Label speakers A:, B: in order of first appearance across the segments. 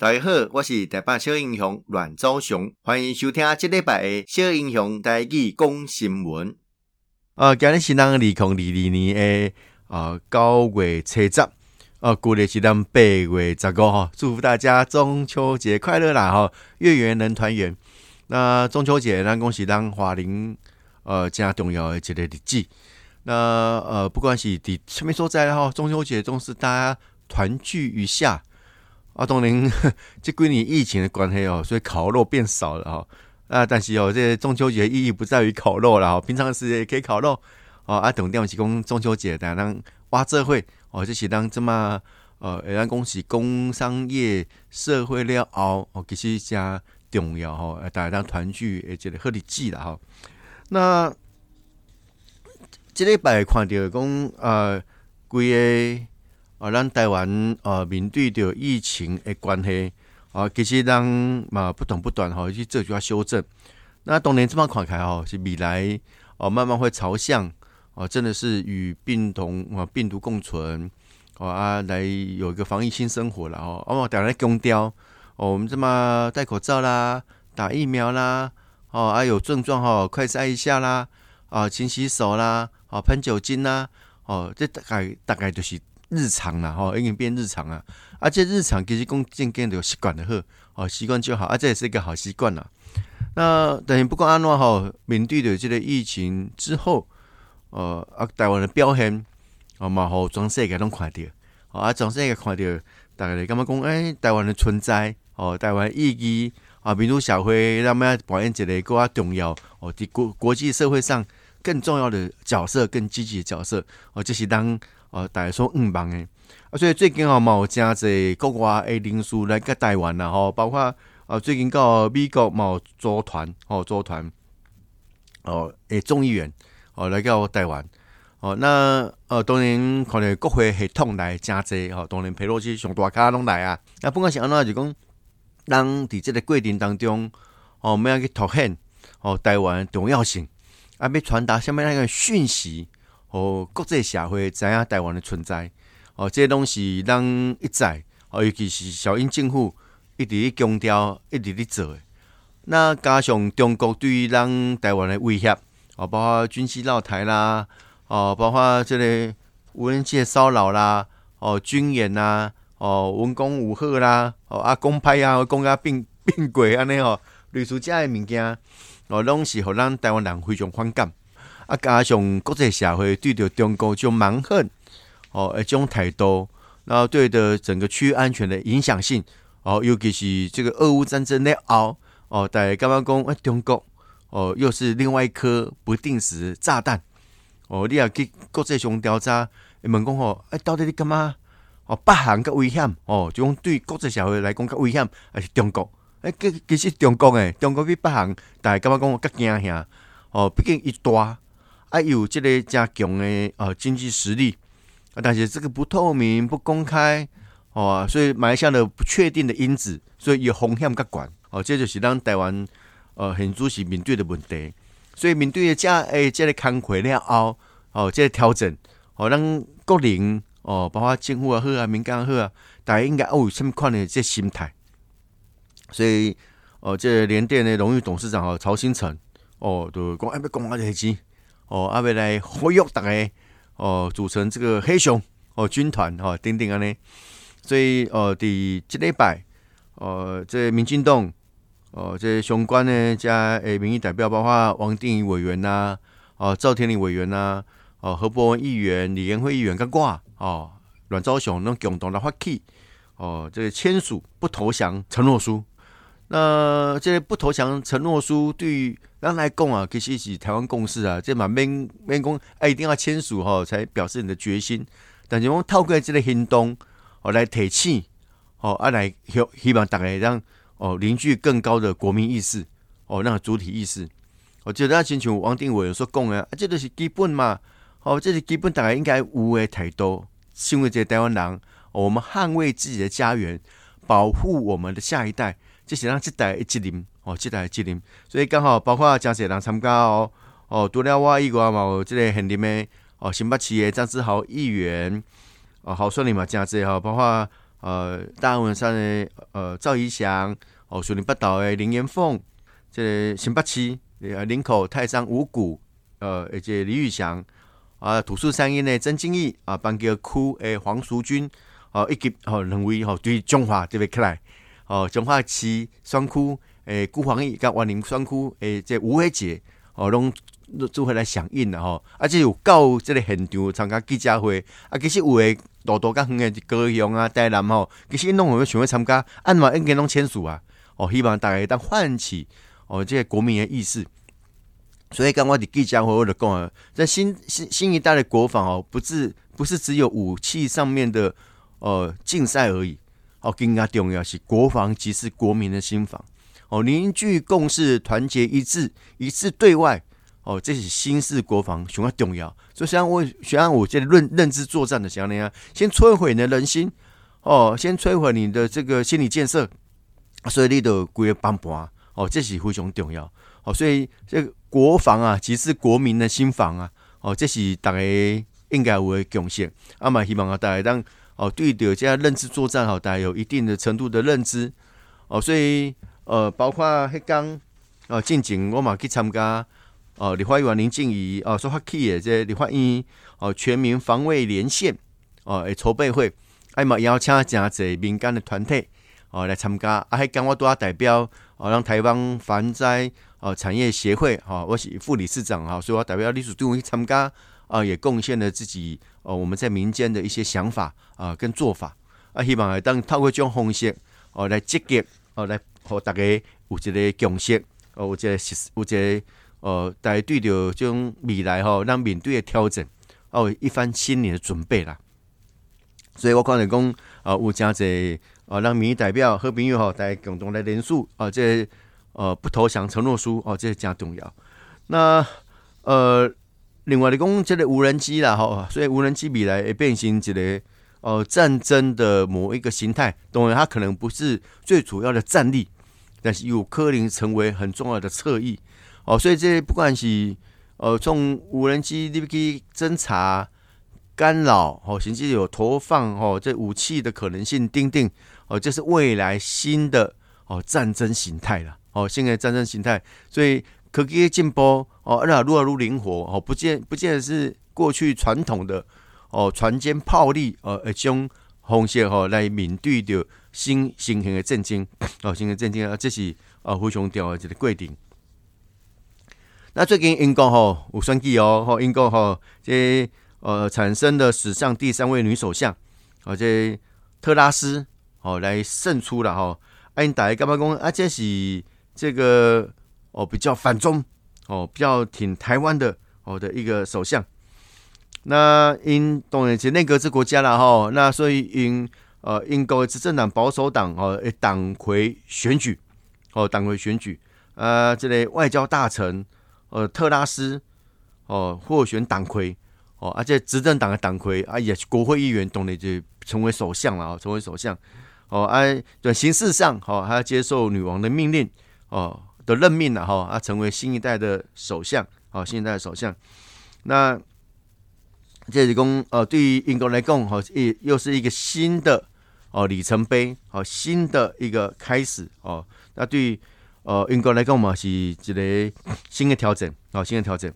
A: 大家好，我是台北小英雄阮昭雄，欢迎收听这礼拜的小英雄台语讲新闻。啊，今日是咱二零二二年的呃九月初十，呃，过年是咱八月十五号，祝福大家中秋节快乐啦！哈，月圆人团圆。那中秋节，咱恭喜咱华林呃加重要的一个日子。那呃，不管是伫什么所在哈，中秋节总是大家团聚一下。啊，当然，这几年疫情的关系哦，所以烤肉变少了哈。啊，但是哦，这中秋节意义不在于烤肉了哈。平常时也可以烤肉哦。啊，重点是讲中秋节，大家当挖这会哦，就是当这么呃，让恭喜工商业社会了后哦，其实加重要哈。大家当团聚，而且贺日子了哈。那这礼拜看到讲呃，规个。啊，咱台湾呃面对着疫情的关系啊，其实咱嘛不断不断吼去做一下修正。那当然这么看开吼，是未来哦慢慢会朝向哦，真的是与病毒啊病毒共存哦啊，来有一个防疫新生活了哦。哦，当然强调哦，我们这么戴口罩啦，打疫苗啦，哦啊有症状吼快筛一下啦，啊勤洗手啦，哦喷酒精啦，哦这大概大概就是。日常啦，吼，已经变日常啊。而且日常其实讲渐渐的有习惯的好，哦，习惯就好，啊、这也是一个好习惯啦。那等于不管安怎吼，面对着这个疫情之后，呃，啊，台湾的表现，哦嘛，好全世界拢看着，哦，啊，全世界看到，大家感觉讲，哎，台湾的存在，哦，台湾意义，啊，民主社会，咱们要扮演一个更加重要，哦，在国国际社会上更重要的角色，更积极的角色，哦，就是当。哦，大家说嗯，棒诶，啊，所以最近哦，嘛有真侪国外诶领事来个台湾啦，吼，包括啊，最近到美国嘛有组团，吼，组团，哦，诶，众议员哦来到台湾，哦，那呃，当然可能国会系统来真侪，吼，当然佩洛西上大咖拢来啊，啊不管是安怎，就讲，咱伫即个过程当中，哦，我们要去凸显，哦，台湾重要性，啊，要传达什么那个讯息？哦，国际社会知影台湾的存在，哦，这些东西咱一再，哦，尤其是小英政府一直咧强调，一直咧做。那加上中国对于咱台湾的威胁，哦，包括军事绕台啦，哦，包括这个无人机的骚扰啦，哦，军演啦，哦，文攻武吓啦，哦，啊，公派啊，公啊并并轨安尼哦，类似这样的物件，哦，拢是互咱台湾人非常反感。啊，加上国际社会对着中国就蛮横哦，一种态度，然后对着整个区域安全的影响性哦，尤其是这个俄乌战争的后哦，大家刚刚讲，哎，中国哦，又是另外一颗不定时炸弹哦，你要去国际上调查，问讲哦，哎，到底你干嘛？哦，北韩较危险哦，就讲对国际社会来讲较危险，还是中国？哎，其其实中国诶，中国比北韩，大家刚刚讲较惊吓哦，毕竟一大。啊，有这个加强的呃经济实力啊，但是这个不透明、不公开哦，所以埋下了不确定的因子，所以有风险较悬哦，这就是咱台湾呃很主席面对的问题。所以面对的这诶这个工课了后哦，这个调整哦，咱国人哦，包括政府也好啊、民间也好啊，大家应该有什么款的这心态？所以哦，这个联电的荣誉董事长哦，曹新成哦，都讲要讲啊这些。哦，阿未来活跃大家哦，组成这个黑熊哦军团哦，等等安尼，所以哦，第这礼拜哦，这民进党哦，这相关呢加诶民意代表，包括王定宇委员呐、啊，哦赵天林委员呐、啊，哦何博文议员、李延辉议员跟挂哦阮昭雄拢共同来发起哦，这个签署不投降承诺书。那这个不投降承诺书对于咱来讲啊，其实是台湾共识啊，这嘛免免讲，哎，一定要签署吼，才表示你的决心。但是我们透过这个行动，哦，来提醒，哦，啊，来希希望大家让哦凝聚更高的国民意识，哦，那个主体意识。我觉得亲像王定伟说讲的，啊，这都是基本嘛，哦，这是基本，大家应该有的态度。身为这台湾人，我们捍卫自己的家园，保护我们的下一代，这是咱即代的责任。哦，这台责任，所以刚好包括真侪人参加哦。哦，除了我以外嘛，有这个现任的哦，新北市的张志豪议员哦，候选人嘛真侪哈，包括呃，大安文山的呃赵怡翔，哦，树林北道的林延凤，这个新北市呃林口泰山五股，呃，而且李宇翔，啊，土树山阴的曾金义，啊，板桥区诶黄淑君，哦，以及哦两位吼对中华特别起来，哦，中华区双区诶辜黄义甲万宁双区诶这吴伟杰，哦，拢做伙来响应的吼，而且有到这个现场参加记者会，啊，其实有诶。多多甲远诶高雄啊、台南吼，其实因拢有想要参加，按嘛应该拢签署啊，哦，希望大家当唤起哦，这个国民的意识。所以刚我伫记者会我就讲啊，在新新新一代的国防哦，不是不是只有武器上面的呃竞赛而已，哦，更加重要是国防即是国民的心防。哦，凝聚共识，团结一致，一致对外。哦，这是新式国防相当重要，所以像我，像我这认认知作战的像那样，先摧毁你的人心，哦，先摧毁你的这个心理建设，所以你都规个帮帮，哦，这是非常重要，哦，所以这个国防啊，即是国民的心防啊，哦，这是大家应该有的贡献，啊嘛，希望啊大家当哦对的这认知作战，好，大家有一定的程度的认知，哦，所以呃，包括迄刚哦，进前我嘛去参加。哦，立法院林静怡哦，所发起的这立法院哦，全民防卫连线哦，诶筹备会，还嘛邀请真侪民间的团体哦来参加，啊，还跟我多啊代表哦，让台湾防灾哦产业协会哈，我是副理事长哈，所以我代表理事长去参加啊，也贡献了自己哦，我们在民间的一些想法啊跟做法啊，希望当透过这种方式哦来积极哦来和大家有一个共识哦，有一个有一个。呃，大家对着这种未来吼，让面对的挑战，哦、一番心理的准备啦。所以我刚才讲，啊，有真侪啊，让民意代表和朋友吼，大家共同来联署啊，这呃不投降承诺书哦，这是真重要。那呃，另外的讲，这个无人机啦，吼，所以无人机未来会变成一个呃战争的某一个形态，当然它可能不是最主要的战力，但是有可能成为很重要的侧翼。哦，所以这不管是呃，从无人机你去侦查、干扰，哦，甚至有投放哦，这武器的可能性，定定哦，这是未来新的哦战争形态了。哦，现在战争形态，所以科技的进步哦，那如何如灵活哦，不见不见得是过去传统的哦，船坚炮利哦，一种方式哦来面对着新新型的战争哦，新型战争啊，这是啊非常重要的一个规定。那最近英国吼有选举哦，吼英国吼这呃产生的史上第三位女首相，哦这特拉斯哦来胜出了吼，啊，因，大家干嘛讲啊？这是这个哦比较反中哦，比较挺台湾的哦的一个首相。那因当然是内阁制国家了吼，那所以因呃英国执政党保守党哦党魁选举哦党魁选举啊，这类外交大臣。呃，特拉斯哦，获选党魁哦，而且执政党的党魁啊，也是国会议员，懂得就成为首相了，成为首相哦，哎，对，形式上哦，还要接受女王的命令哦的任命了哈，啊，成为新一代的首相哦，新一代的首相。那这是讲呃，对于英国来讲，哦，又又是一个新的哦里程碑，哦，新的一个开始哦。那对于呃，英国来讲嘛，是一个新的调整，哦，新的调整。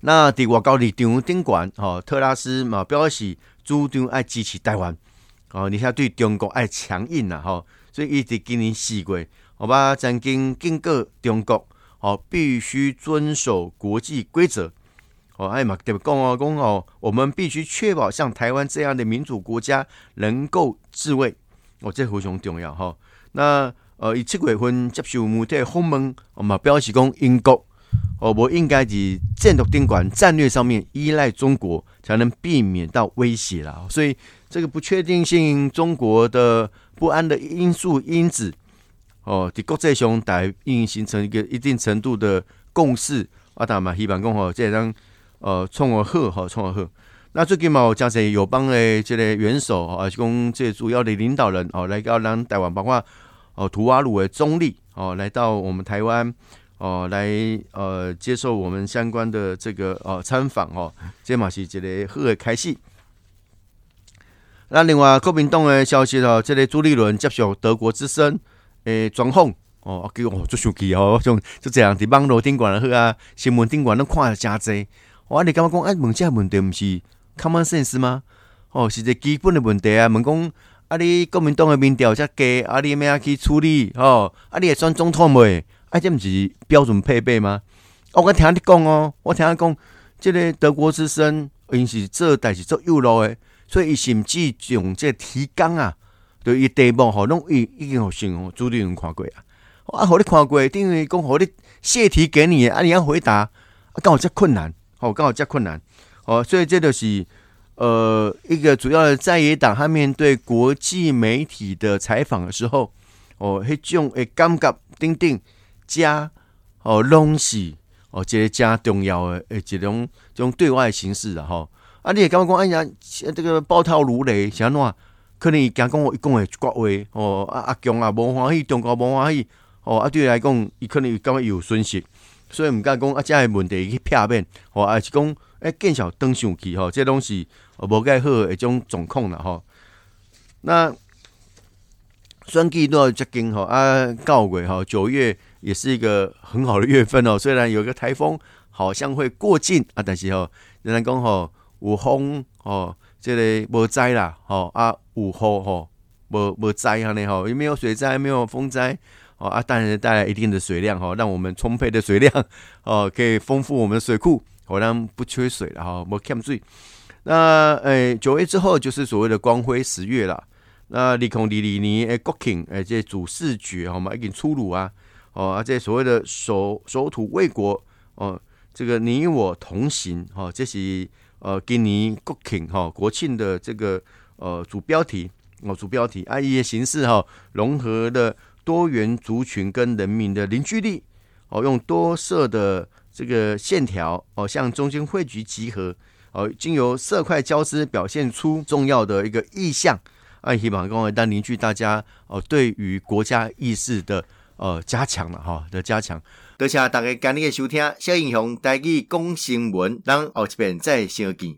A: 那伫外交立场顶悬，哦，特拉斯嘛表示主张爱支持台湾，哦，而且对中国爱强硬呐，吼，所以一直今年四月，好吧，曾经警告中国，哦，必须遵守国际规则，哦，哎嘛，特别讲哦，讲哦，我们必须确保像台湾这样的民主国家能够自卫，哦，这非常重要，哈，那。呃，以七月份接受媒体访问，我们表示讲英国哦，我应该以战略顶管战略上面依赖中国，才能避免到威胁啦。所以这个不确定性，中国的不安的因素因子哦，伫国际上大已经形成一个一定程度的共识。啊，大嘛，希望讲吼，这张呃，创而贺哈，创而贺。那最近嘛，我讲些友邦的即个元首啊，是讲这主要的领导人哦，来到咱台湾，包括。哦，图瓦鲁的总理哦，来到我们台湾哦，来呃接受我们相关的这个呃参访哦，这嘛是一个好的开始。那另外国民党的消息哦，这个朱立伦接受德国之声诶专访哦，啊叫我做手机哦，种就这样，伫网络顶管好啊，新闻顶管拢看了真济。我你感觉讲哎，问这问题毋是 common sense 吗？哦，是一个基本的问题啊。问讲啊，你国民党的民调遮低，啊，你要去处理？哦，啊，你会选总统未？啊，这毋是标准配备吗？我听你讲哦，我听你讲，即个德国之声因是做代志做右路的，所以伊甚至用这个提纲啊，对伊题目吼，拢已已经有先哦，朱立伦看过啊，啊，互你看过，等于讲互你泄题给你，啊，你要回答，啊，刚好遮困难，哦，刚好遮困难，哦，所以这就是呃一个主要的在野党，他面对国际媒体的采访的时候，哦，迄种诶感觉等等。加哦，拢是哦，一个加重要的诶，一种这种对外形式的吼。啊，你也刚刚讲，哎呀，这个暴跳如雷，是安怎？可能伊讲讲我一讲诶一句话哦，啊阿强啊无欢喜，中国无欢喜哦，啊对伊来讲，伊可能感觉伊有损失，所以毋敢讲啊，这个问题去片面哦，还是讲诶见笑转生气吼，这东西无介好诶，一种状况啦吼。那选举都要接近吼啊，九月吼九月。也是一个很好的月份哦，虽然有一个台风好像会过境啊，但是哦，仍然讲吼有风哦，这里无灾啦，吼啊有雨吼无无灾安尼吼，也没有水灾，没有风灾哦啊，当然带来一定的水量哈，让我们充沛的水量 哦，可以丰富我们的水库，好让不缺水了哈，无欠水。那诶九月之后就是所谓的光辉十月啦，那二零二二年诶国庆诶这主视觉吼嘛已经出炉啊。哦，啊，这所谓的守守土卫国，哦，这个你我同行，哈、哦，这是呃，今年国庆哈国庆的这个呃主标题，哦，主标题，啊，一些形式哈、哦，融合的多元族群跟人民的凝聚力，哦，用多色的这个线条，哦，向中心汇聚集合，哦，经由色块交织，表现出重要的一个意象，啊，希望各位当凝聚大家，哦，对于国家意识的。呃，加强了哈的加强，多谢大家今日的收听，小英雄带去讲新闻，咱后一遍再相见。